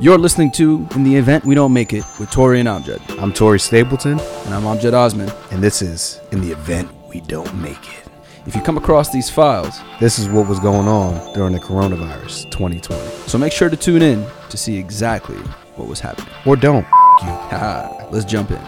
You're listening to In the Event We Don't Make It with Tory and Amjed. I'm Tory Stapleton, And I'm Amjed Osman. and this is In the Event We Don't Make It. If you come across these files, This is what was going on during the coronavirus 2020. so make sure to tune in to see exactly what was happening. Or don't. You. Let's jump in.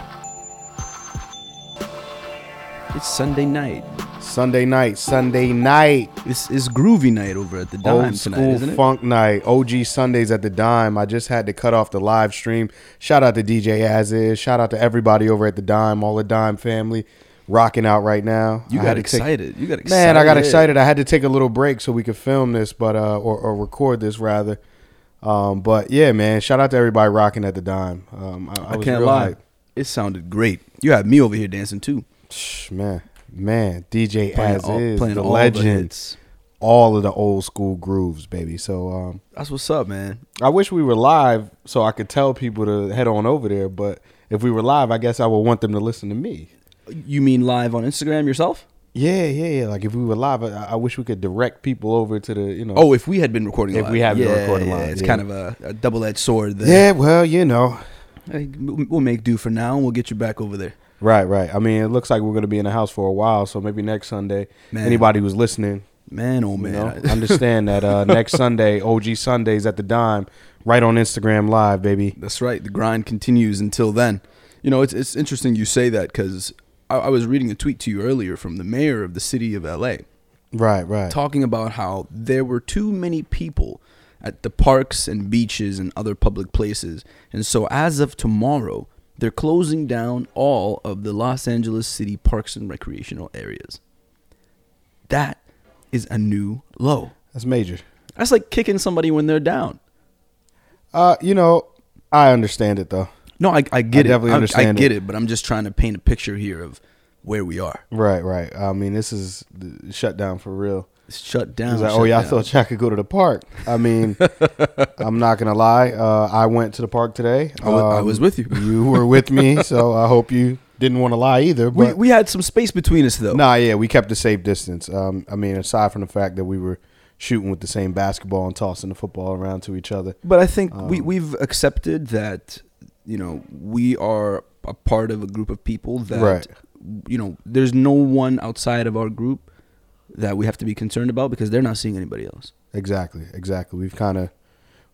It's Sunday night. Sunday night, Sunday night. It's, is groovy night over at the Dime Old tonight, school isn't it? funk night. OG Sundays at the Dime. I just had to cut off the live stream. Shout out to DJ As Is. Shout out to everybody over at the Dime, all the Dime family, rocking out right now. You I got to take- excited. you got excited. Man, I got excited. I had to take a little break so we could film this, but uh, or, or record this rather. Um, but yeah, man, shout out to everybody rocking at the dime. Um, I, I, I was can't real lie. hyped. It sounded great. You had me over here dancing too. Shh, man, man, DJ Playing as all- is playing the all the legend, hits. all of the old school grooves, baby. So um, That's what's up, man. I wish we were live so I could tell people to head on over there. But if we were live, I guess I would want them to listen to me. You mean live on Instagram yourself? Yeah, yeah, yeah. Like if we were live, I, I wish we could direct people over to the, you know. Oh, if we had been recording If live. we had been recording yeah, live, It's yeah. kind of a, a double edged sword there. yeah. Well, you know. We'll make do for now and we'll get you back over there. Right, right. I mean, it looks like we're going to be in the house for a while, so maybe next Sunday, Man. anybody who's listening, Man, oh you man. know, understand that uh, next Sunday, OG Sundays at the Dime, right on Instagram Live, baby. That's right. The grind continues until then. You know, it's it's interesting you say that because I, I was reading a tweet to you earlier from the mayor of the city of LA Right, right. talking about how there were too many people at the parks and beaches and other public places. And so as of tomorrow, they're closing down all of the Los Angeles City parks and recreational areas. That is a new low. That's major. That's like kicking somebody when they're down. Uh, you know, I understand it though. No, I, I get I it. definitely I- understand I get it. it, but I'm just trying to paint a picture here of where we are. Right, right. I mean, this is the shutdown for real. Shut down. He's like, oh yeah, I down. thought y'all could go to the park. I mean, I'm not gonna lie. Uh, I went to the park today. I I Um, was with you. You were with me, so I hope you didn't want to lie either. we But we had some space between us though. Nah, yeah, we kept a safe distance. Um, I mean, aside from the fact that we were shooting with the same basketball and tossing the football around to each other. But I think we Um, we've accepted that you know we are a part of a group of people that Right. you know there's no one outside of our group that we have to be concerned about because they're not seeing anybody else. Exactly, exactly. We've kind of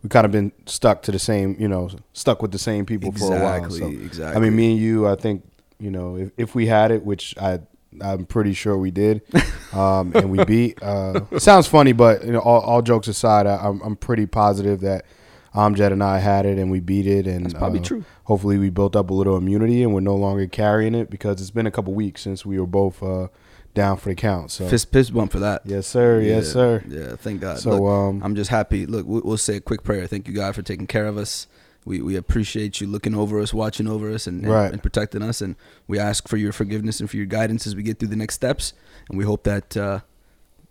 we've kind of been stuck to the same, you know, stuck with the same people for a while. Exactly, So, exactly. I mean, me and you, I think, you know, if, if we had it, which I I'm pretty sure we did, um, and we beat. Uh, it sounds funny, but you know, all, all jokes aside, I, I'm I'm pretty positive that Amjed and I had it and we beat it, and That's probably uh, true. Hopefully, we built up a little immunity and we're no longer carrying it because it's been a couple weeks since we were both uh, down for the count. So Fist fist bump for that. yes, sir. Yes, Yeah, sir. Yeah, thank God. So, Look, um, I'm just happy. Look, we- we'll say a quick prayer. Thank you, God, for taking care of us. We we appreciate you looking over us, watching over us, and, and, Right. and protecting us. And we ask for your forgiveness and for your guidance as we get through the next steps. And we hope that uh,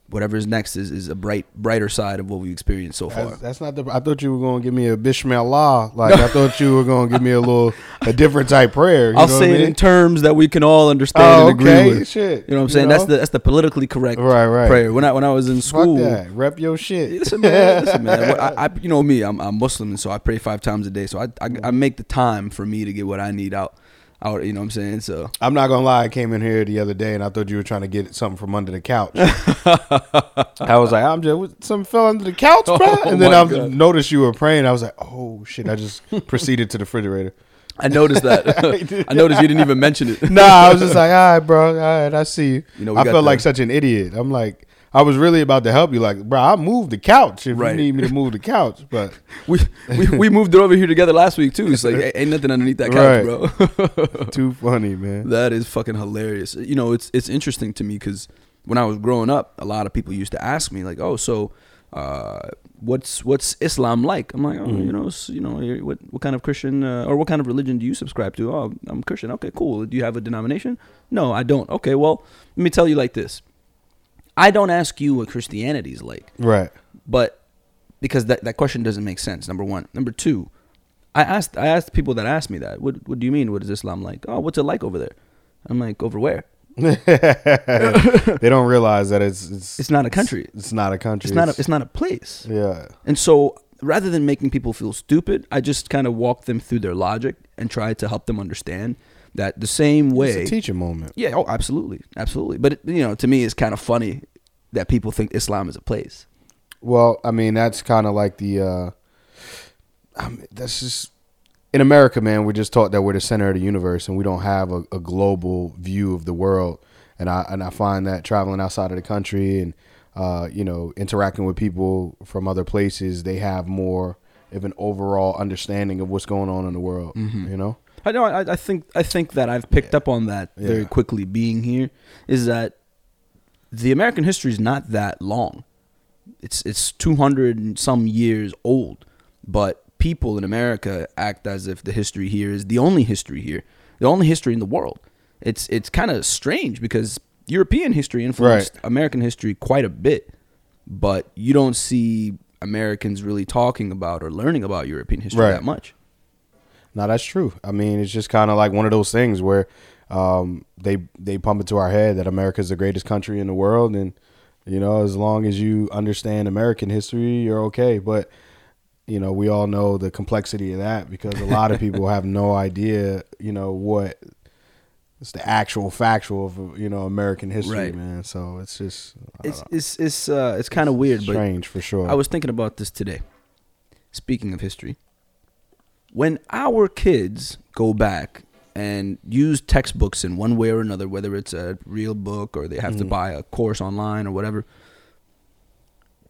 whatever is next is, is a bright brighter side of what we've experienced so far. That's, that's not the. I thought you were going to give me a Bismillah. Like I thought you were going to give me a little a different type prayer. You I'll know say I it mean? in terms that we can all understand Oh, and agree okay. with. Shit. You know what I'm You saying? That's the that's the politically correct Right, right. prayer. When I when I was in Fuck school, that. Rep your shit. Listen, man. Listen, man. I, I, you know me. I'm, I'm Muslim, and so I pray five times a day. So I, I, I make the time for me to get what I need out, out. You know what I'm saying? So I'm not gonna lie. I came in here the other day and I thought you were trying to get something from under the couch. I was like, I'm just something fell under the couch, bro. Oh, and then I God. noticed you were praying. I was like, oh shit. I just proceeded to the refrigerator. I noticed that. I noticed you didn't even mention it. Nah, I was just like, all right, bro. All right, I see you. You know, I felt the- like such an idiot. I'm like, I was really about to help you. Like, bro, I moved the couch if Right. you need me to move the couch. But We, we we moved it over here together last week too. It's like ain't nothing underneath that couch, Right. bro. too funny, man. that is fucking hilarious. You know, it's it's interesting to me because when I was growing up, a lot of people used to ask me like, "Oh, so." Uh, what's what's Islam like? I'm like, oh, Mm. you know, you know, what what kind of Christian uh, or what kind of religion do you subscribe to? Oh, I'm Christian. Okay, cool. Do you have a denomination? No, I don't. Okay, well, let me tell you like this. I don't ask you what Christianity is like, Right. but because that, that question doesn't make sense. Number one. Number two, I asked I asked people that asked me that. What what do you mean? What is Islam like? Oh, what's it like over there? I'm like, over where? they don't realize that it's it's It's not a country. It's not a country. It's not a, it's not a place. yeah. And so rather than making people feel stupid, I just kind of walk them through their logic and try to help them understand that the same way. It's a teaching moment. Yeah, oh, absolutely, absolutely. But it, you know, to me, it's kind of funny that people think Islam is a place. Well, I mean, that's kind of like the. Uh, I mean, that's just in America, man. We're just taught that we're the center of the universe, and we don't have a, a global view of the world. And I and I find that traveling outside of the country and uh, you know interacting with people from other places, they have more of an overall understanding of what's going on in the world. Mm-hmm. You know. I know. I, I think. I think that I've picked up on that very quickly. Being here is that the American history is not that long. It's it's two hundred and some years old, but people in America act as if the history here is the only history here, the only history in the world. It's it's kind of strange because European history influenced American history quite a bit, but you don't see Americans really talking about or learning about European history Right. that much. No, that's true. I mean, it's just kind of like one of those things where um, they they pump into our head that America is the greatest country in the world, and you know, as long as you understand American history, you're okay. But you know, we all know the complexity of that because a lot of people have no idea, you know, what it's the actual factual of you know American history, Right. man. So it's just It's it's it's uh it's kind of weird, but strange for sure. I was thinking about this today. Speaking of history, when our kids go back and use textbooks in one way or another, whether it's a real book or they have to Mhm. buy a course online or whatever,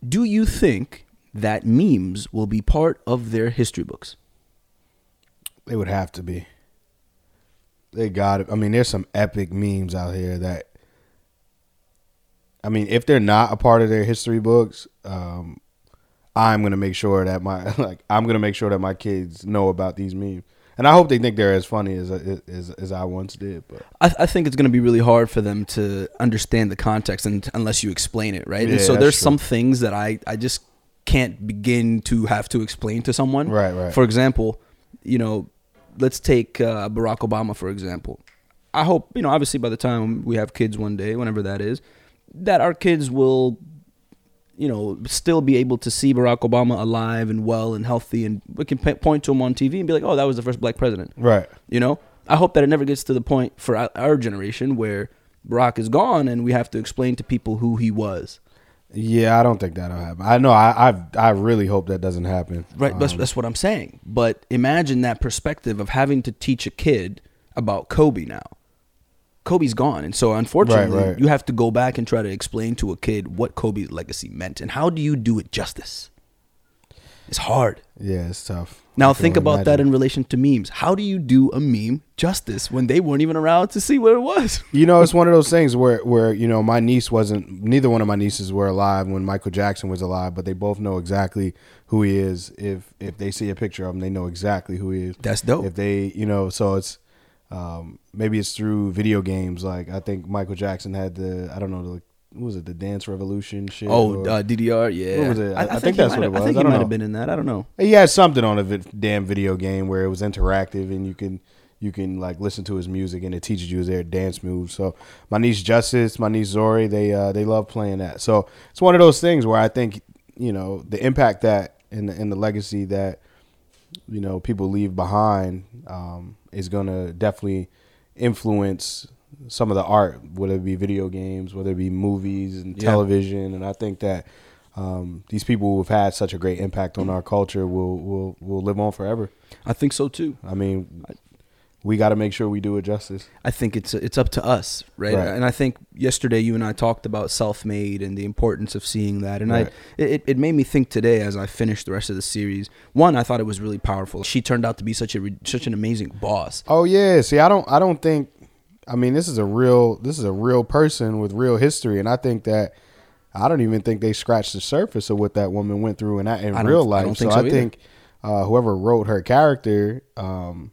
do you think that memes will be part of their history books? They would have to be. They got it. I mean, there's some epic memes out here that. I mean, if they're not a part of their history books, um, I'm gonna make sure that my like I'm gonna make sure that my kids know about these memes, and I hope they think they're as funny as as, as I once did. But I, I think it's going to be really hard for them to understand the context and, unless you explain it, right? and so there's true. some things that I, I just can't begin to have to explain to someone. right, right, For example, you know, let's take uh, Barack Obama for example. I hope you know, obviously, by the time we have kids one day, whenever that is, that our kids will, you know, still be able to see Barack Obama alive and well and healthy, and we can point to him on TV and be like, "Oh, that was the first black president." right. You know, I hope that it never gets to the point for our, generation where Barack is gone and we have to explain to people who he was. Yeah, I don't think that'll happen. I know. I I, I really hope that doesn't happen. Right, that's, Um, that's what I'm saying. But imagine that perspective of having to teach a kid about Kobe now. Kobe's gone, and so unfortunately, Right, right. you have to go back and try to explain to a kid what Kobe's legacy meant, and how do you do it justice? It's hard. yeah, it's tough. Now think about that in relation to memes. How do you do a meme justice when they weren't even around to see what it was? You know, it's one of those things where, where you know, my niece wasn't. Neither one of my nieces were alive when Michael Jackson was alive, but they both know exactly who he is. If if they see a picture of him, they know exactly who he is. That's dope. If they, you know, so it's um, maybe it's through video games. Like I think Michael Jackson had the, I don't know, the what was it, the Dance Revolution shit? Oh, or- uh, DDR, yeah. What was it? I- I think he that's what it I was. think I he might know. have been in that. I don't know. he had something on a vid- damn video game where it was interactive and you can you can like listen to his music and it teaches you their dance moves. So my niece Justice, my niece Zori, they uh, they love playing that. So it's one of those things where I think you know the impact that and the, and the legacy that you know people leave behind um, is gonna definitely influence some of the art, whether it be video games, whether it be movies and Yeah. television, and I think that um, these people who have had such a great impact on our culture will will will live on forever. I think so too. I mean, we got to make sure we do it justice. I think it's it's up to us, right? Right. And I think yesterday you and I talked about self-made and the importance of seeing that, and Right. I it, it made me think today as I finished the rest of the series. One, I thought it was really powerful. She turned out to be such a such an amazing boss. Oh yeah, see, I don't I don't think. I mean, this is a real this is a real person with real history, and I think that. I don't even think they scratched the surface of what that woman went through in that in I real I life. don't so, so I either. think uh, whoever wrote her character um,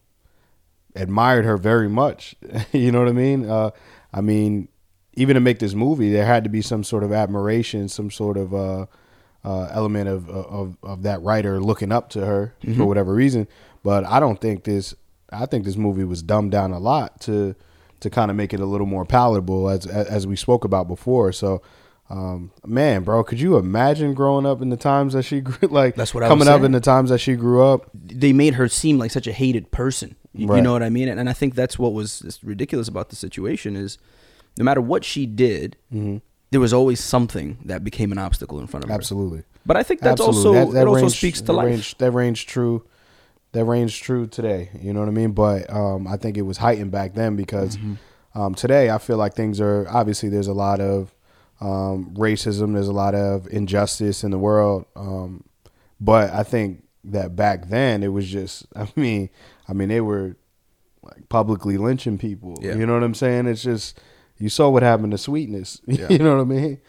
admired her very much. you know what I mean? Uh, I mean, even to make this movie, there had to be some sort of admiration, some sort of uh, uh, element of, of of that writer looking up to her Mm-hmm. for whatever reason. But I don't think this. I think this movie was dumbed down a lot to to kind of make it a little more palatable, as as we spoke about before. So. Um, man, bro, could you imagine growing up in the times that she grew like That's what coming up in the times that she grew up? they made her seem like such a hated person. You, you know what I mean? And, and I think that's what was ridiculous about the situation is no matter what she did, there was always something that became an obstacle in front of her. Absolutely. But I think that's Absolutely. also That- that it also speaks to that life. Range, that range true. That range true today. You know what I mean? But um, I think it was heightened back then because Mm-hmm. um, today I feel like things are obviously there's a lot of um, racism. There's a lot of injustice in the world. Um, but I think that back then it was just. I mean, I mean they were like publicly lynching people. Yeah. You know what I'm saying? It's just you saw what happened to sweetness. Yeah. you know what I mean?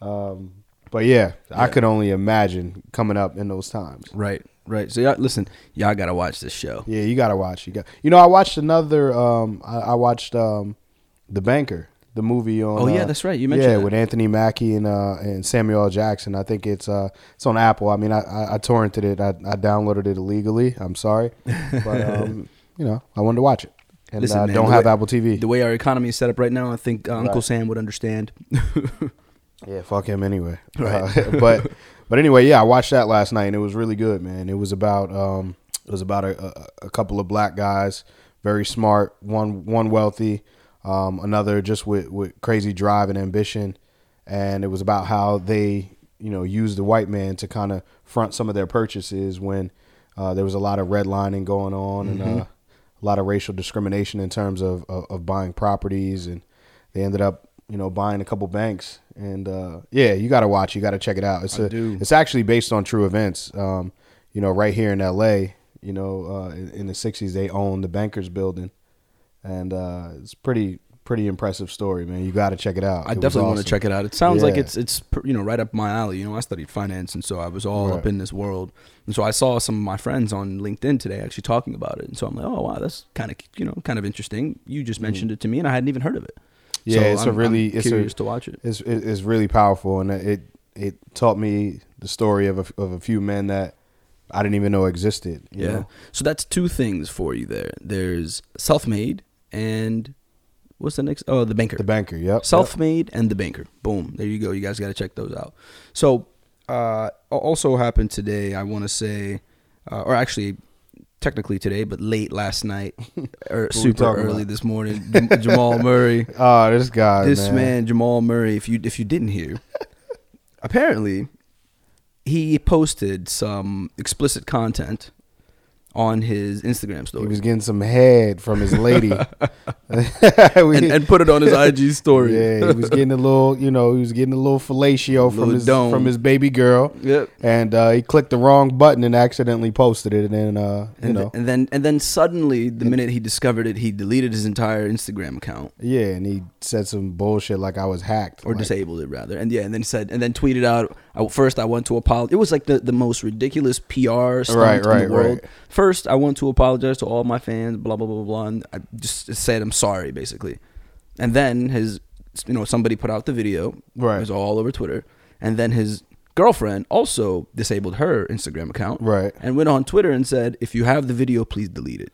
Um, but yeah, I could only imagine coming up in those times. Right, right. So y'all, listen, y'all gotta watch this show. Yeah, you gotta watch. You got. You know, I watched another. Um, I, I watched um, the Banker, the movie on. Oh, yeah, uh, that's right. You mentioned yeah that. with Anthony Mackie and uh, and Samuel L. Jackson. I think it's uh it's on Apple. I mean, I I, I torrented it. I, I downloaded it illegally. I'm sorry, but um, you know, I wanted to watch it, and Listen, uh, man, don't have way- Apple TV. The way our economy is set up right now, I think uh, Uncle Right. Sam would understand. Yeah, fuck him anyway. Right. Uh, but but anyway, yeah, I watched that last night and it was really good, man. It was about um it was about a, a, a couple of black guys, very smart, one one wealthy, um, another just with, with crazy drive and ambition. And it was about how they, you know, used the white man to kind of front some of their purchases when uh, there was a lot of redlining going on and uh, a lot of racial discrimination in terms of, of, of buying properties. And they ended up you know buying a couple banks. And uh, yeah you got to watch. You got to check it out. It's I a, do. it's actually based on true events. Um, you know right here in LA you know uh, in, in the 60s they owned the bankers building and uh, it's pretty pretty impressive story man you got to check it out I It definitely want to check it out. It sounds like it's it's you know right up my alley. You know, I studied finance, and so I was all up in this world. And so I saw some of my friends on LinkedIn today actually talking about it. And so I'm like, oh wow, that's kind of you know kind of interesting. You just mentioned it to me, and I hadn't even heard of it. Mm-hmm. Yeah, So it's a I'm- I'm really- it's a- to watch it. it's it's really powerful and it it taught me the story of a, of a few men that I didn't even know existed you Yeah. know? So that's two things for you there. There's self-made and what's the next? Oh, the banker. the banker yep Self-made and the banker. Boom. There you go. You guys got to check those out. So, uh, also happened today. I want to say, uh, or actually, technically today, but late last night, or super early about? this morning. Jamal Murray. oh this guy this man. man. Jamal Murray. If you if you didn't hear, apparently, he posted some explicit content on his Instagram story. He was getting some head from his lady. We- and, and put it on his IG story. Yeah, he was getting a little, you know, he was getting a little fellatio from Little his dome. from his baby girl, Yep. and uh, he clicked the wrong button and accidentally posted it, and then uh, you And, know, and then and then suddenly, the minute he discovered it, he deleted his entire Instagram account yeah, and he said some bullshit like I was hacked or like, disabled it rather. And yeah, and then said and then tweeted out. I, first, I want to apologize. It was like the, the most ridiculous PR stunt Right, in the world. right. First, I want to apologize to all my fans. Blah blah blah blah blah. And I just said I'm sorry, basically. And then his, you know, somebody put out the video. Right. It was all over Twitter. And then his girlfriend also disabled her Instagram account. Right. And went on Twitter and said, if you have the video, please delete it.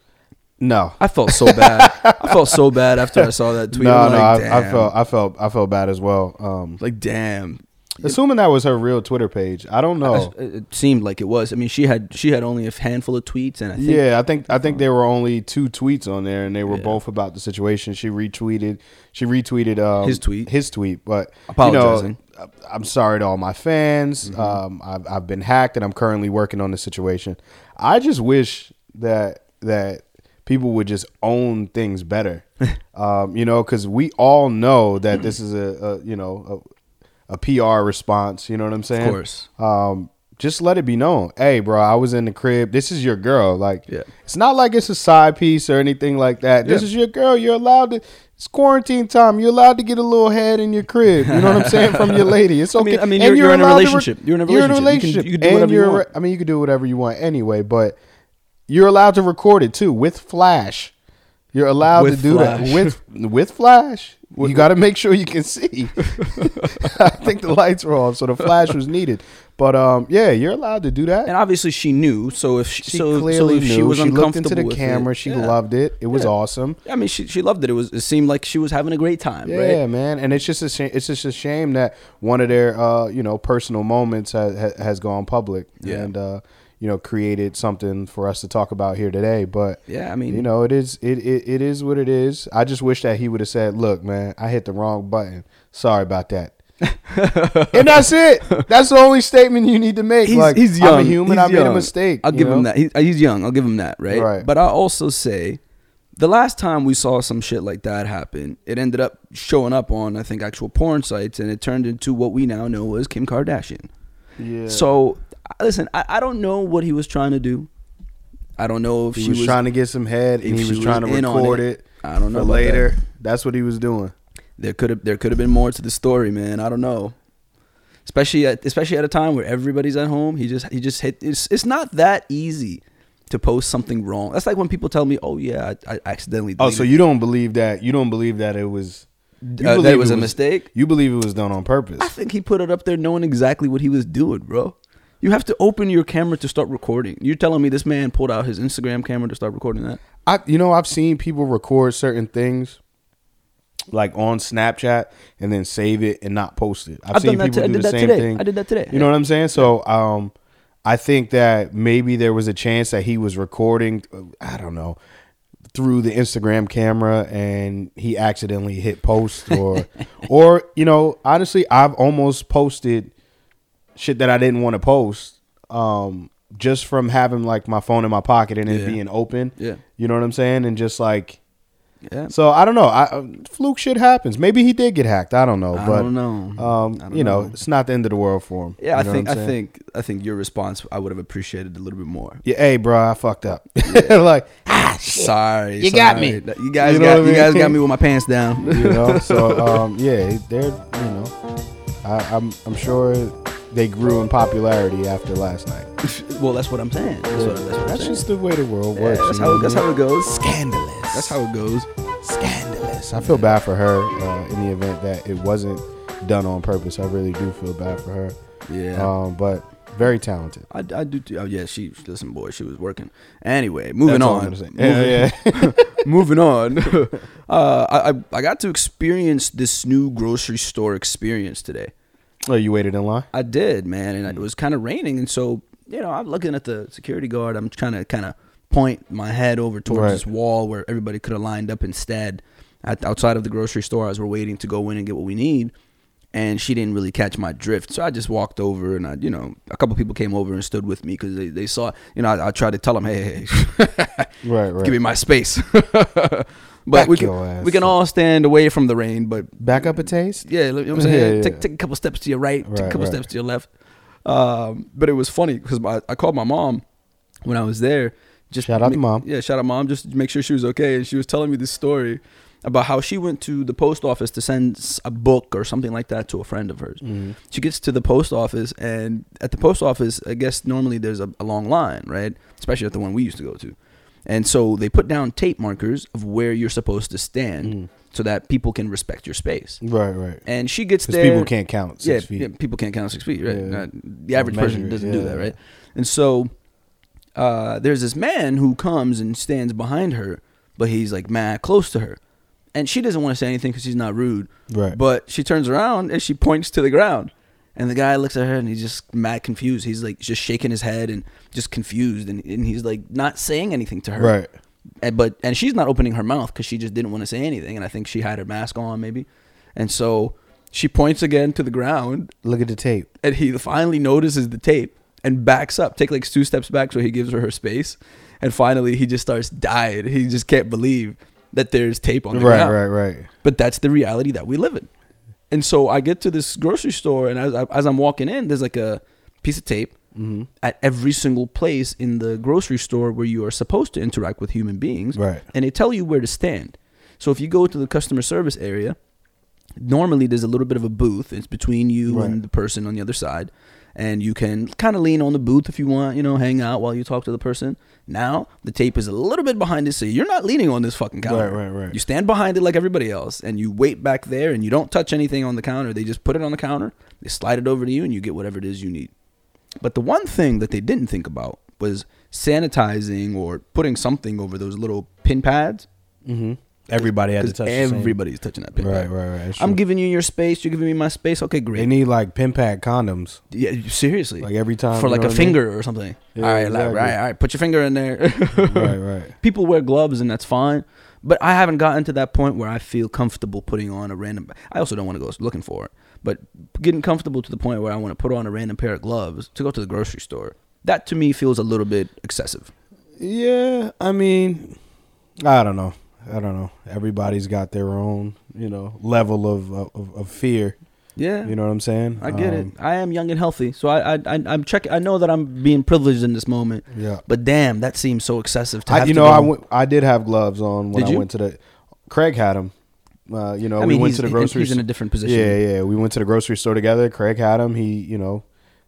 No, I felt so bad. I felt so bad after I saw that tweet. no, I'm no, like, I, I felt, I felt, I felt bad as well. Um, like damn. Assuming that was her real Twitter page, I don't know. It it seemed like it was. I mean, she had she had only a handful of tweets, and I think yeah, I think I think there were only two tweets on there, and they were Yeah. both about the situation. She retweeted, she retweeted um, His tweet. his tweet, but Apologizing. You know, I'm sorry to all my fans. Mm-hmm. Um, I've I've been hacked, and I'm currently working on the situation. I just wish that that people would just own things better. um, you know, because we all know that this is a, a you know a, PR response. You know what I'm saying? of course. um, just let it be known. Hey, bro, I was in the crib. This is your girl. Like, Yeah. it's not like it's a side piece or anything like that. This Yeah. is your girl. You're allowed to. It's quarantine time. You're allowed to get a little head in your crib. You know what I'm saying from your lady. It's I okay. mean- I mean, And you're- you're in a allowed to relationship. You're in a relationship. You're in a relationship. You can- you can do And whatever you you're- want. I mean, you can do whatever you want anyway. But you're allowed to record it too with flash. You're allowed With to do flash. that with with flash. you got to make sure you can see. I think the lights were off, so the flash was needed. But um, yeah, you're allowed to do that. And obviously she knew. So if she, she so, clearly so if knew. she was looked into the camera. it, She yeah. loved it. It was Yeah. awesome. I mean, she she loved it. It was it seemed like she was having a great time, Yeah, right? man. And it's just a shame. It's just a shame that one of their uh, you know personal moments has has gone public Yeah. and uh, you know created something for us to talk about here today. But Yeah, I mean, you know, it is it, it it is what it is. I just wish that he would have said, "Look, man, I hit the wrong button. Sorry about that." and that's it. That's the only statement you need to make. he's, like, he's I'm young. a human. He's I made a mistake. I'll give him that. He's, he's young. I'll give him that, right? Right. But I'll also say, the last time we saw some shit like that happen, it ended up showing up on I think actual porn sites, and it turned into what we now know as Kim Kardashian. Yeah. So listen, I, I don't know what he was trying to do. I don't know if he she was, trying to get some head, and if he was was trying to record it. it. I don't know for later. that. That's what he was doing. There could have there could have been more to the story, man. I don't know. Especially at especially at a time where everybody's at home. He just he just hit. It's it's not that easy to post something wrong. That's like when people tell me, "Oh yeah, I, I accidentally." Oh, so you don't believe that? You don't believe that it was? You uh, that believe it was a mistake. You believe it was done on purpose? I think he put it up there knowing exactly what he was doing, bro. You have to open your camera to start recording. You're telling me this man pulled out his Instagram camera to start recording that? I, you know, I've seen people record certain things, like on Snapchat, and then save it and not post it. I've, I've seen people t- do the that same today. thing. I did that today. You know what I'm saying? So, um, I think that maybe there was a chance that he was recording. uh, I don't know through the Instagram camera and he accidentally hit post or or you know honestly I've almost posted shit that I didn't want to post um just from having like my phone in my pocket and it Yeah. being open Yeah. you know what I'm saying and just like Yeah. so I don't know I uh, fluke shit happens maybe he did get hacked I don't know I but don't know. um I don't you know, know. it's not the end of the world for him Yeah, I You know what think I think I think your response I would have appreciated a little bit more. Yeah, hey, bro, I fucked up. like, ah, shit. Sorry, You got me. You guys You know got I you guys got me with my pants down. you know. So, um, yeah, they're, you know, I, I'm, I'm sure they grew in popularity after last night. well, that's what I'm saying. That's, what, that's, what I'm That's saying. just the way the world Yeah, works. that's how know that's how it goes. scandalous. That's how it goes. scandalous. I feel bad for her uh, in the event that it wasn't done on purpose. I really do feel bad for her. Yeah. Um, but very talented. I, I do too. Oh yeah, she listen, boy, she was working. Anyway, moving That's on. Gonna. Moving, Yeah, yeah. moving on. uh, I I got to experience this new grocery store experience today. Oh, you waited in line. I did, man, and it hmm. was kind of raining, and so you know, I'm looking at the security guard. I'm trying to kind of point my head over towards Right. this wall where everybody could have lined up instead. At outside of the grocery store, as we're waiting to go in and get what we need, and she didn't really catch my drift. So I just walked over, and I, you know, a couple people came over and stood with me because they, they saw, you know, I, I tried to tell them, hey, hey, Right, right. give me my space. but Back we can, we can all stand away from the rain, but Back up a taste. yeah, you know what I'm saying? Yeah, yeah. Take, take a couple steps to your right, take a couple right. steps to your left. Um, but it was funny because I called my mom when I was there. Just Shout out to mom. Yeah, shout out mom. Just make sure she was okay, and she was telling me this story about how she went to the post office to send a book or something like that to a friend of hers. Mm-hmm. She gets to the post office, and at the post office, I guess normally there's a, a long line, right? Especially at the one we used to go to. And so they put down tape markers of where you're supposed to stand Mm. so that people can respect your space. Right, right. And she gets Because there. people can't count yeah, six feet. yeah, people can't count six feet, right? Yeah. Not- the average measure person doesn't do yeah. that, right? And so uh, there's this man who comes and stands behind her, but he's like mad close to her. And she doesn't want to say anything because she's not rude. Right. But she turns around and she points to the ground. And the guy looks at her and he's just mad confused. He's like just shaking his head and just confused. And, and he's like not saying anything to her. Right. And, but and she's not opening her mouth because she just didn't want to say anything. And I think she had her mask on maybe. And so she points again to the ground Look at the tape. and he finally notices the tape and backs up, take like two steps back so he gives her her space. And finally he just starts dying. He just can't believe that there's tape on the Right, ground. right, right. But that's the reality that we live in. And so I get to this grocery store, and as, I, as I'm walking in, there's like a piece of tape Mm-hmm. at every single place in the grocery store where you are supposed to interact with human beings. Right. And they tell you where to stand. So if you go to the customer service area, normally there's a little bit of a booth. It's between you Right. and the person on the other side. And you can kind of lean on the booth if you want, you know, hang out while you talk to the person. Now the tape is a little bit behind it, so you're not leaning on this fucking counter. Right, right, right. You stand behind it like everybody else, and you wait back there, and you don't touch anything on the counter. They just put it on the counter, they slide it over to you, and you get whatever it is you need. But the one thing that they didn't think about was sanitizing or putting something over those little pin pads. Mm-hmm. Everybody had to touch. everybody's touching that pin Right, pad. right, right. That's I'm true. giving you your space. You're giving me my space. Okay, great. They need like pin pad condoms, yeah, seriously. like every time for you like know a what I mean? finger or something. Yeah, all right, like, exactly. right, all right. Put your finger in there. right, right. People wear gloves and that's fine. But I haven't gotten to that point where I feel comfortable putting on a random. I also don't want to go looking for it, but getting comfortable to the point where I want to put on a random pair of gloves to go to the grocery store. That to me feels a little bit excessive. Yeah, I mean, I don't know. I don't know. Everybody's got their own, you know, level of of, of fear. Yeah, You know what I'm saying? I get Um, it. I am young and healthy, so I, I, I'm checking. I know that I'm being privileged in this moment, Yeah. but damn, that seems so excessive. To I, you know, I went, I did have gloves on when Did I you? went to the. Craig had them. Uh, you know, I we went to the he- grocery. he's in a different position. yeah, yeah. We went to the grocery store together. Craig had them. He, you know,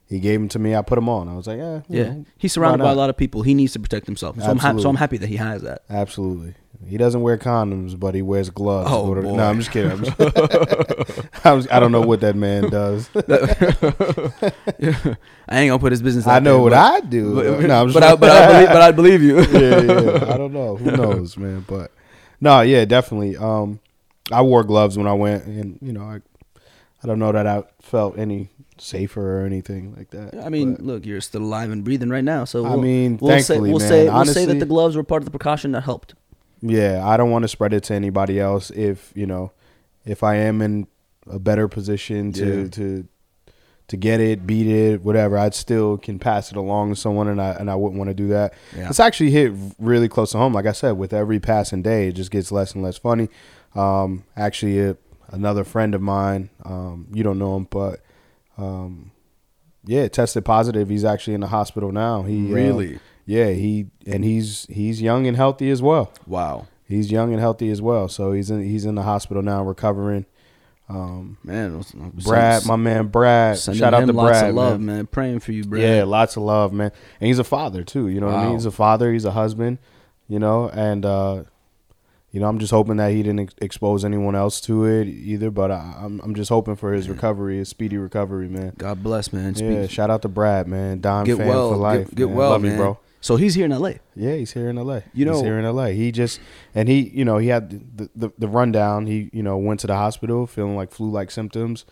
he gave them to me. I put them on. I was like, yeah, Yeah, he's surrounded by a lot of people. He needs to protect himself. So I'm, ha- so I'm happy that he has that. Absolutely. He doesn't wear condoms, but he wears gloves. Oh, boy. No, I'm just kidding. I'm just, I, was, I don't know what that man does. I ain't gonna put his business. I out know there, what but, I do. But, no, I'm but, I, but I believe, but I believe you. yeah, yeah. I don't know. Who knows, man? But no, yeah, definitely. Um, I wore gloves when I went, and you know, I, I don't know that I felt any safer or anything like that. I mean, But, look, you're still alive and breathing right now. So I we'll, mean, we'll say thankfully, we'll man. say we'll honestly, say that the gloves were part of the precaution that helped. Yeah, I don't want to spread it to anybody else. If you know, if I am in a better position to Yeah. to to get it, beat it, whatever, I'd still can pass it along to someone, and I and I wouldn't want to do that. Yeah. It's actually hit really close to home. Like I said, with every passing day, it just gets less and less funny. Um, actually, another friend of mine, um, you don't know him, but um, yeah, tested positive. He's actually in the hospital now. He uh, Really? Yeah, he and he's he's young and healthy as well. Wow, He's young and healthy as well. So he's in he's in the hospital now recovering. Um, man. Brad, my man, Brad. Shout out to lots Brad, of love, man. man. Praying for you, Brad. Yeah, lots of love, man. And he's a father too. You know what I mean? He's a father. He's a husband. You know, and uh, you know, I'm just hoping that he didn't ex- expose anyone else to it either. But I, I'm I'm just hoping for his recovery, his speedy recovery, man. God bless, man. Yeah, Speak- shout out to Brad, man. Don get fan well, for life. Get, get man. well, Love man. you, bro. So he's here in L.A. Yeah, he's here in L.A. You know- he's here in L.A. He just and he, you know, he had the, the the rundown. He, you know, went to the hospital feeling like flu-like symptoms.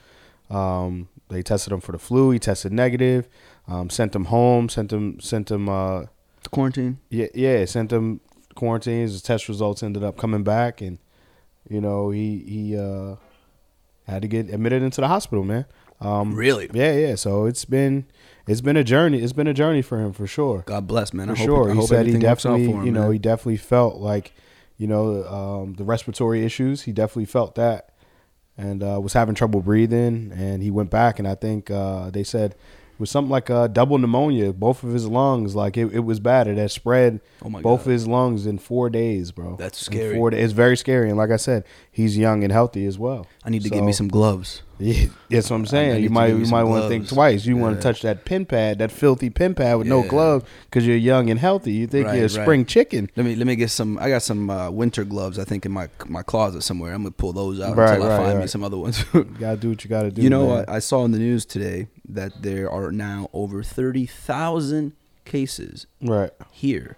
Um, they tested him for the flu. He tested negative. Um, sent him home. Sent him sent him. Uh, Quarantine. yeah, yeah, sent him quarantines. His test results ended up coming back, and you know he he uh, had to get admitted into the hospital, man. Um, Really? Yeah, yeah. So it's been it's been a journey. It's been a journey for him for sure God bless, man. for I hope, sure. I he hope said he everything works out definitely, him, you know, man. he definitely felt like, you know, um, the respiratory issues. He definitely felt that, and uh, was having trouble breathing. And he went back, and I think uh, they said it was something like a double pneumonia. Both of his lungs, like it, it was bad. It had spread Oh both God. of his lungs in four days, bro. That's In scary. Four days. It's very scary. And like I said, he's young and healthy as well. I need to get me some gloves. Yeah, that's what I'm saying. You might you might want to think twice. You want to touch that pin pad, that filthy pin pad with no Yeah. gloves, because you're young and healthy. You think Right, you're a right. spring chicken. Let me let me get some. I got some uh, winter gloves. I think in my my closet somewhere. I'm gonna pull those out Right, until I find me some other ones. You gotta do what you gotta do. you know. I, I saw in the news today that there are now over thirty thousand cases right? here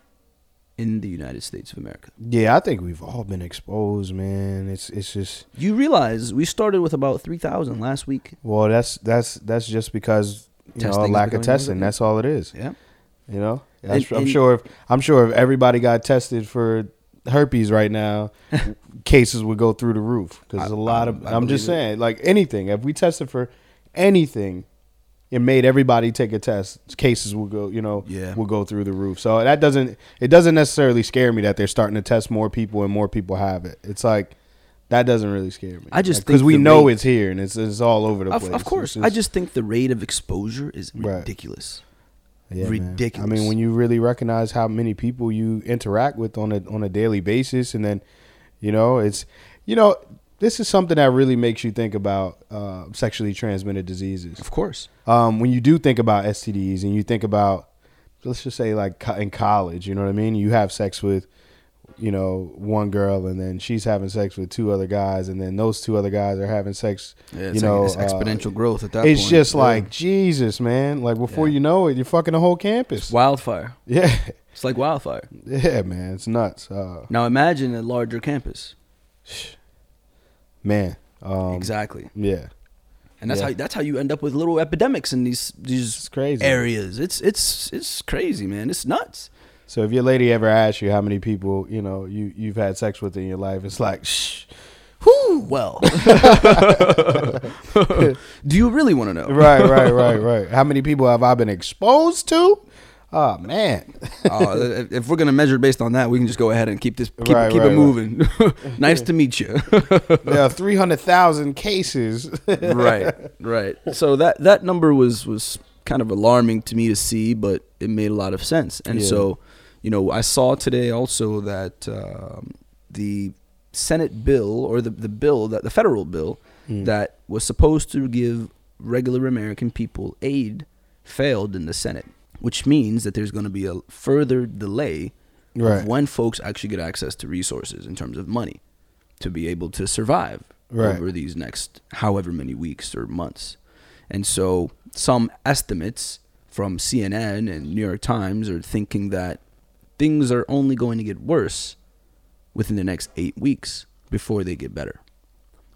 in the United States of America. Yeah, I think we've all been exposed, man. It's it's just You realize we started with about three thousand last week. well, that's that's that's just because you know a lack of testing. That's all it is. Yeah. You know, And- I'm and- sure if I'm sure if everybody got tested for herpes right now, cases would go through the roof because a lot I- of. I I'm just it. saying, like anything, if we tested for anything, it made everybody take a test. Cases will go, you know, Yeah. will go through the roof. So that doesn't it doesn't necessarily scare me that they're starting to test more people and more people have it. It's like. That doesn't really scare me. I just because think we know rate- it's here and it's it's all over the Of, place. of course. It's I just think the rate of exposure is Right. ridiculous. Man. ridiculous. I mean, when you really recognize how many people you interact with on a on a daily basis, and then, you know, it's, you know, this is something that really makes you think about uh, sexually transmitted diseases. Of course. Um, when you do think about STDs and you think about, let's just say like co- in college, you know what I mean? You have sex with you know, one girl and then she's having sex with two other guys and then those two other guys are having sex. Yeah, you it's know, like it's uh, exponential growth at that it's point. just Yeah. like Jesus, man. Like before Yeah. you know it, you're fucking the whole campus. wildfire. Yeah, It's like wildfire. yeah, man. It's nuts. Uh, Now imagine a larger campus. Man. Um, exactly. Yeah, And that's yeah. how that's how you end up with little epidemics in these these it's crazy. areas. It's it's it's crazy, man. It's nuts. So if your lady ever asks you how many people you know you you've had sex with in your life, it's like, shh. Whew, well. Do you really want to know? right, right, right, right. How many people have I been exposed to? Oh man, Uh, if- if we're gonna measure based on that, we can just go ahead and keep this keep, Right, keep right, it moving. nice to meet you. there are three hundred thousand cases. right, right. So that that number was was kind of alarming to me to see, but it made a lot of sense. And Yeah. so, you know, I saw today also that um, the Senate bill or the the bill that the federal bill Mm. that was supposed to give regular American people aid failed in the Senate, which means that there's going to be a further delay Right. of when folks actually get access to resources in terms of money to be able to survive Right. over these next however many weeks or months. And so some estimates from CNN and New York Times are thinking that things are only going to get worse within the next eight weeks before they get better,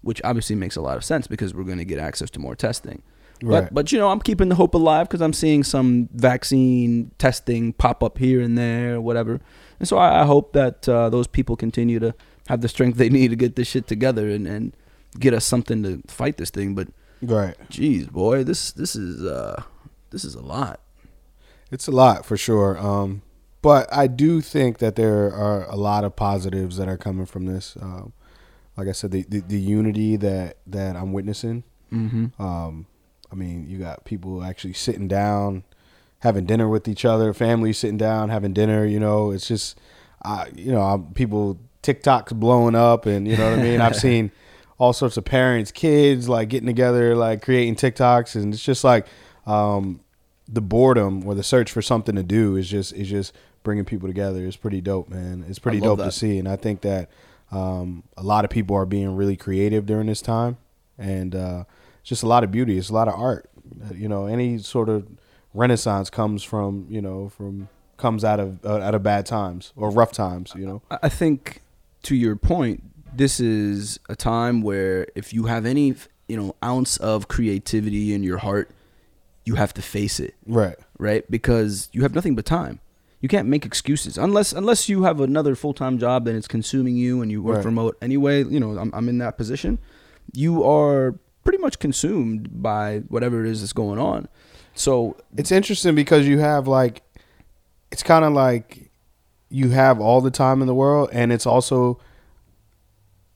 which obviously makes a lot of sense because we're going to get access to more testing. Right. But, but you know, I'm keeping the hope alive because I'm seeing some vaccine testing pop up here and there, whatever. And so I, I hope that uh, those people continue to have the strength they need to get this shit together and, and get us something to fight this thing. But right. geez, boy, this this is uh, this is a lot. It's a lot for sure. Um, but I do think that there are a lot of positives that are coming from this. Um, like I said, the, the, the unity that, that I'm witnessing. Mm-hmm. Um, I mean, you got people actually sitting down, having dinner with each other, families sitting down, having dinner. You know, it's just, uh, you know, I'm, people TikToks blowing up, and you know what I mean. I've seen all sorts of parents, kids like getting together, like creating TikToks, and it's just like um, the boredom or the search for something to do is just is just bringing people together. It's pretty dope, man. It's pretty dope that. to see, and I think that um, a lot of people are being really creative during this time, and uh, just a lot of beauty. It's a lot of art. You know, any sort of renaissance comes from you know from comes out of uh, out of bad times or rough times. You know, I think to your point, this is a time where if you have any you know ounce of creativity in your heart, you have to face it. right? right? Because you have nothing but time. You can't make excuses unless unless you have another full time job and it's consuming you and you work Right. remote anyway. You know, I'm I'm in that position. You are pretty much consumed by whatever it is that's going on. So It's interesting because you have like, it's kind of like you have all the time in the world, and it's also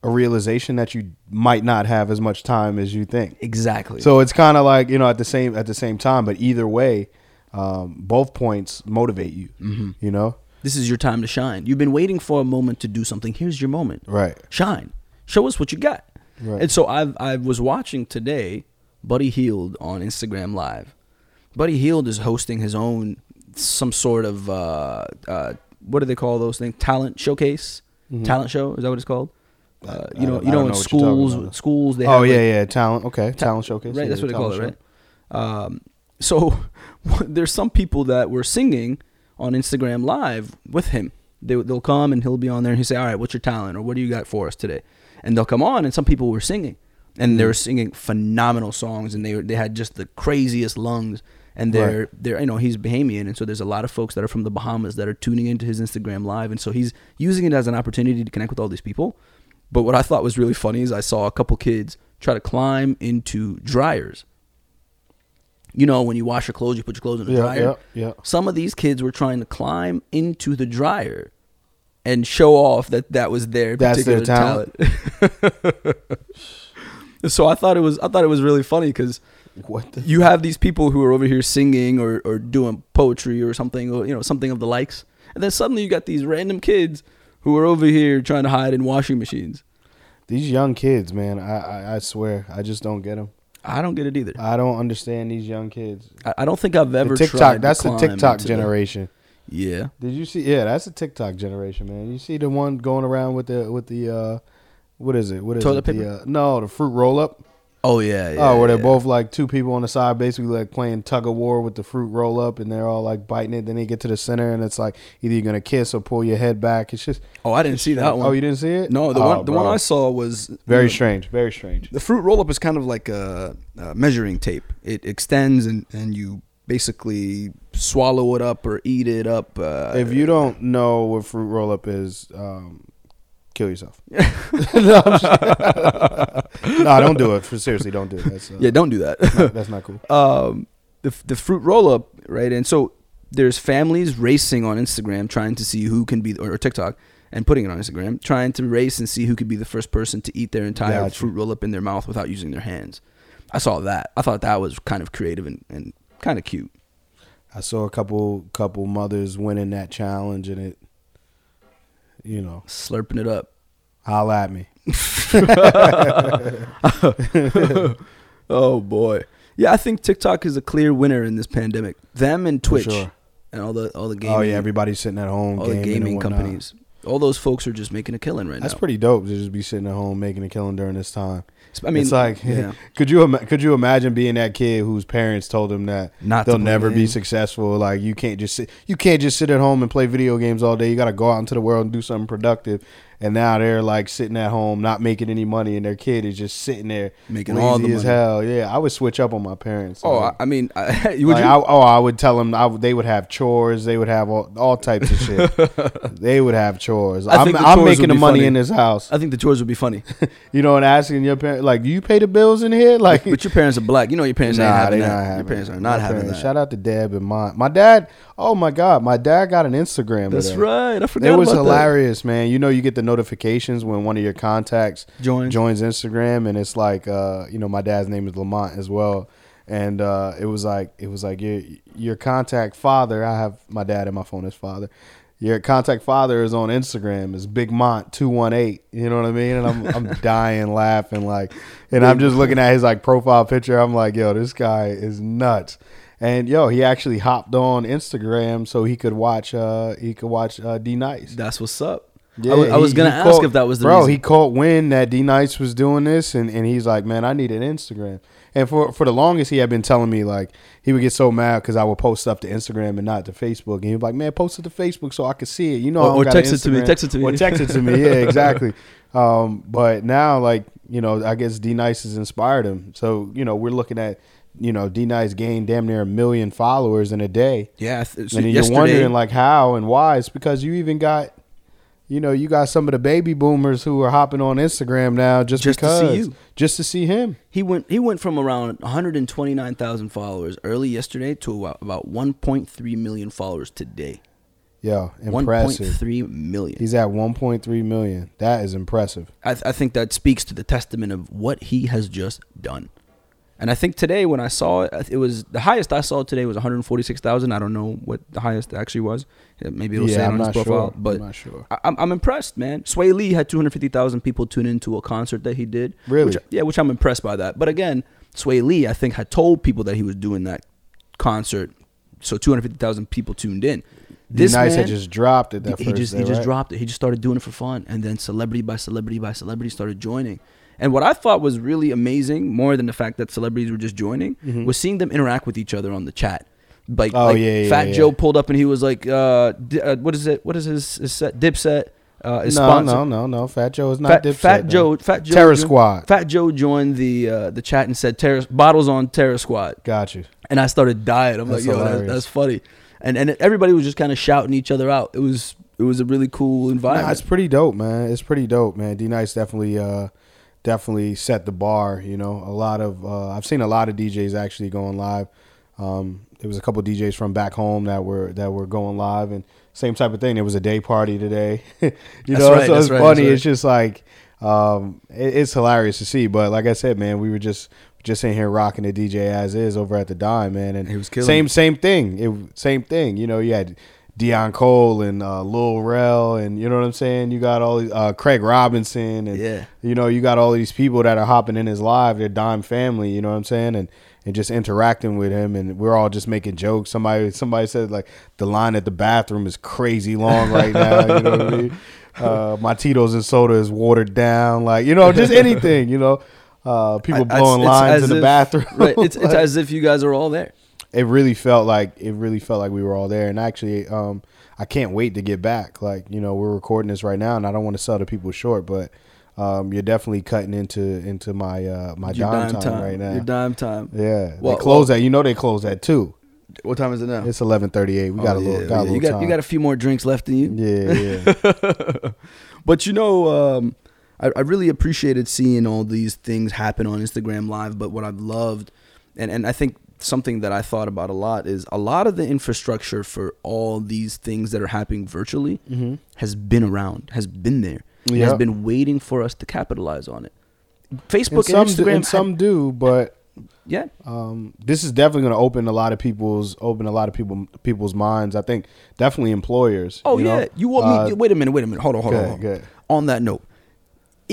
a realization that you might not have as much time as you think. exactly. So it's kind of like you know at the same at the same time, but either way, um, both points motivate you. hmm You know, this is your time to shine. You've been waiting for a moment to do something. Here's your moment. right? Shine. Show us what you got. Right. And so I I was watching today Buddy Hield on Instagram Live. Buddy Hield is hosting his own some sort of uh, uh, what do they call those things? Talent showcase, Mhm. talent show. Is that what it's called? Uh, you know, you know, in know talking schools, schools they oh yeah, like, yeah, talent. Okay, Ta- talent showcase. right? yeah, That's what they call it, right? Um, so there's some people that were singing on Instagram Live with him. They, they'll come and he'll be on there and he'll say, "All right, what's your talent or what do you got for us today?" And they'll come on and some people were singing, and they hmm. were singing phenomenal songs, and they were, they had just the craziest lungs. And they're Right. they're you know he's Bahamian, and so there's a lot of folks that are from the Bahamas that are tuning into his Instagram Live, and so he's using it as an opportunity to connect with all these people. But what I thought was really funny is I saw a couple kids try to climb into dryers. You know, when you wash your clothes, you put your clothes in the Yeah, dryer. yeah, yeah. Some of these kids were trying to climb into the dryer and show off that that was their That's their particular talent. so I thought it was I thought it was really funny because What the? you have these people who are over here singing or, or doing poetry or something or you know something of the likes, and then suddenly you got these random kids who are over here trying to hide in washing machines. These young kids, man. I, I I swear, I just don't get them. I don't get it either. I don't understand these young kids. I, I don't think I've ever the tried TikTok. to That's the TikTok generation. Yeah. Did you see? Yeah, that's a TikTok generation, man. You see the one going around with the with the uh, what is it? What is Toilet it? paper? The, uh, no, the fruit roll up. Oh yeah. yeah oh, where they're yeah. both like two people on the side, basically like playing tug of war with the fruit roll up, and they're all like biting it. Then they get to the center, and it's like either you're gonna kiss or pull your head back. It's just. Oh, I didn't see that one. Oh, you didn't see it? No, the Oh, one the one. I saw was Very you know, strange. Very strange. The fruit roll up is kind of like a, a measuring tape. It extends and and you basically swallow it up or eat it up. Uh, if you don't know what fruit roll up is, um, kill yourself. no, no, don't do it. Seriously, don't do it. Uh, yeah, don't do that. that's not cool. um, the the fruit roll up, right? And so there's families racing on Instagram trying to see who can be or, or TikTok and putting it on Instagram, trying to race and see who could be the first person to eat their entire Gotcha. fruit roll up in their mouth without using their hands. I saw that. I thought that was kind of creative and, and kind of cute. I saw a couple couple mothers winning that challenge, and it, you know, Slurping it up. holla at me. oh boy. Yeah, I think TikTok is a clear winner in this pandemic. Them and Twitch sure. and all the all the gaming Oh yeah, everybody's sitting at home. all the gaming, companies. All those folks are just making a killing right That's now. That's pretty dope to just be sitting at home making a killing during this time. I mean, it's like, yeah. could you could you imagine being that kid whose parents told him that Not they'll never be successful? Like you can't just sit you can't just sit at home and play video games all day. You got to go out into the world and do something productive. And now they're like sitting at home, not making any money, and their kid is just sitting there Making all the as money. hell. Yeah, I would switch up on my parents. Oh, Like, I, mean, I, you would like, you? I, oh, I would tell them I they would have chores. They would have all, all types of shit. they would have chores. I I'm, think the I'm chores making the money funny. in this house. I think the chores would be funny. You know, and asking your parents, like, do you pay the bills in here? Like, but your parents are black. You know your parents ain't nah, having they that. not having your parents are not My having parents- that. Shout out to Deb and mine. My dad. Oh my God, my dad got an Instagram. That's today. right. I forgot It was hilarious, man. You know, you get the notifications when one of your contacts that. Join. joins Instagram, and it's like, uh, you know, my dad's name is Lamont as well, and uh, it was like, it was like your your contact father. I have my dad in my phone as father. Your contact father is on Instagram is Big Mont two one eight. You know what I mean? And I'm I'm dying laughing like, and I'm just looking at his like profile picture. I'm like, yo, this guy is nuts. And yo, he actually hopped on Instagram so he could watch. Uh, he could watch uh, D Nice. That's what's up. Yeah, I was, I was he- gonna he ask if that was the bro. reason. He caught wind that D Nice was doing this, and, and he's like, man, I need an Instagram. And for for the longest, he had been telling me like he would get so mad because I would post stuff to Instagram and not to Facebook. And he was like, man, post it to Facebook so I could see it. You know, Or- or text it to me, text it to me. or text it to me. Yeah, exactly. Um, but now, like you know, I guess D Nice has inspired him. So you know, we're looking at you know D Nice gained damn near a million followers in a day. yeah. So and then you're wondering like how and why. It's because you even got, you know, you got some of the baby boomers who are hopping on Instagram now just, Just to because, see you. just to see him. he went he went from around 129,000 followers early yesterday to about, about 1.3 million followers today. Yeah, impressive. 1.3 million. He's at 1.3 million. That is impressive. I, th- I think that speaks to the testament of what he has just done. And I think today when I saw it, it was the highest I saw today was 146,000. I don't know what the highest actually was. Maybe it'll say yeah, it I'm on his profile. sure. But I'm not sure. I, I'm, I'm impressed, man. Swae Lee had 250,000 people tune into a concert that he did. Really? Which, yeah, which I'm impressed by that. But again, Swae Lee, I think, had told people that he was doing that concert, so 250,000 people tuned in. D Nice man, had just dropped it that he just day, he just dropped it. He just started doing it for fun, and then celebrity by celebrity by celebrity started joining. And what I thought was really amazing, more than the fact that celebrities were just joining, was seeing them interact with each other on the chat. Like, Mm-hmm. Oh, like yeah, yeah, Fat yeah. Joe pulled up and he was like, uh, di- uh, "What is it? What is his, his set? Dipset." Uh, is No, sponsored. no, no, no. Fat Joe is not Fat, Dipset, Fat. Joe, Fat Joe, Terror jo- Squad. Fat Joe joined the uh, the chat and said, "Terror bottles on Terror Squad." Got you. and I started dying. I'm That's like, yo, that's, that's funny, and and everybody was just kind of shouting each other out. It was it was a really cool Nah, environment. it's pretty dope, man. It's pretty dope, man. D Nice definitely, uh, definitely set the bar. You know, a lot of uh, I've seen a lot of DJs actually going live. Um, there was a couple DJs from back home that were that were going live, and same type of thing. There was a day party today. you That's know, right, so it's right, funny. right. It's just like um, it, it's hilarious to see. But like I said, man, we were just just in here rocking the DJ as is over at the dime, man, and He was killing same same thing. It same thing. You know, you had Deon Cole and uh, Lil Rel, and you know what I'm saying. You got all these, uh, Craig Robinson, and Yeah. you know you got all these people that are hopping in his live. Their dime family. You know what I'm saying, and and just interacting with him, and we're all just making jokes. Somebody somebody said like the line at the bathroom is crazy long right now. You know what I mean? Uh, my Tito's and soda is watered down. Like you know, just anything. You know, uh, people I- I- blowing it's lines in the if- bathroom. Right. It's it's Like, as if you guys are all there. It really felt like it really felt like we were all there. And actually um i can't wait to get back. Like you know we're recording this right now and i don't want to sell the people short but um you're definitely cutting into into my uh my Your dime, time, right now. Your dime time. yeah. Well- they close at you know they close at two. What time is it now? it's 11:38 we got Oh, a little yeah, got a little you got time. you got a few more drinks left in you. yeah yeah. But you know, um, I, I really appreciated seeing all these things happen on Instagram Live. But what I've loved, and, and I think something that I thought about a lot is a lot of the infrastructure for all these things that are happening virtually mm-hmm. has been around, has been there, It has been waiting for us to capitalize on it. and Facebook some and do, Instagram, and some do but yeah, um, this is definitely going to open a lot of people's open a lot of people people's minds. I think definitely employers. Oh you know? yeah, you want Uh, me? Wait a minute, wait a minute. Hold on, hold on. hold on. On that note,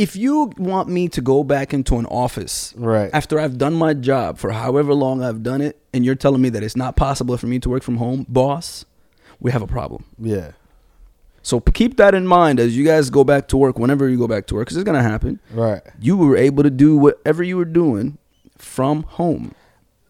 if you want me to go back into an office Right. after I've done my job for however long I've done it, and you're telling me that it's not possible for me to work from home, boss, we have a problem. Yeah. So keep that in mind as you guys go back to work. Whenever you go back to work, because it's gonna happen. Right. You were able to do whatever you were doing from home.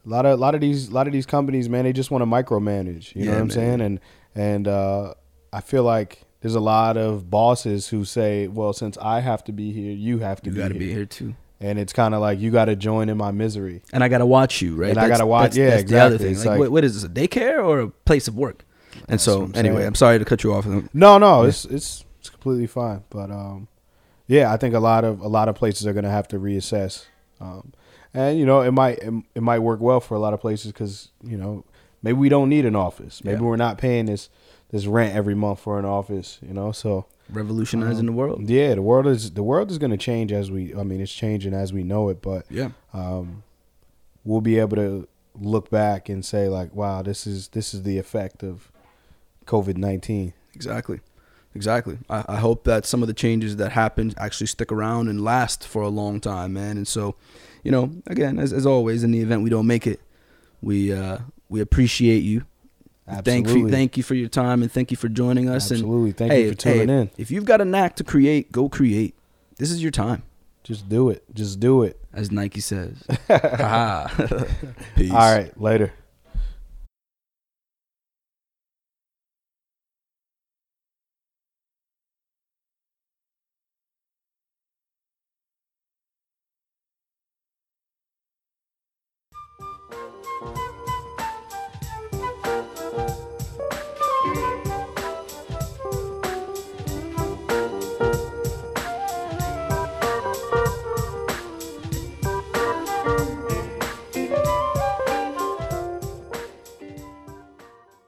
A lot of a lot of these a lot of these companies, man, they just want to micromanage. You know Yeah, what I'm saying? And and uh, I feel like there's a lot of bosses who say, "Well, since I have to be here, you have to You be, got to here. be here too. And it's kind of like you got to join in my misery. And I gotta watch you, right? And I gotta watch- yeah, the other exactly. thing. Like, like- what, what is this? A daycare or a place of work? And so, I'm anyway, saying. I'm sorry to cut you off. No, no, it's it's it's completely fine. But um, yeah, I think a lot of a lot of places are gonna have to reassess. Um, and you know, it might it, it might work well for a lot of places because you know maybe we don't need an office. Maybe Yeah. we're not paying this this rent every month for an office. You know, so Revolutionizing the world. yeah, the world is the world is gonna change as we. I mean, it's changing as we know it, but Yeah. um, we'll be able to look back and say like, wow, this is this is the effect of COVID nineteen. Exactly. Exactly. I, I hope that some of the changes that happen actually stick around and last for a long time, man. And so, you know, again, as, as always, in the event we don't make it, we uh, we appreciate you. Thank you, thank you for your time and thank you for joining us. Absolutely. And Thank hey, you for tuning hey, in. If you've got a knack to create, go create. This is your time, Just do it. Just do it. as Nike says. Ha ha. Peace. All right. Later.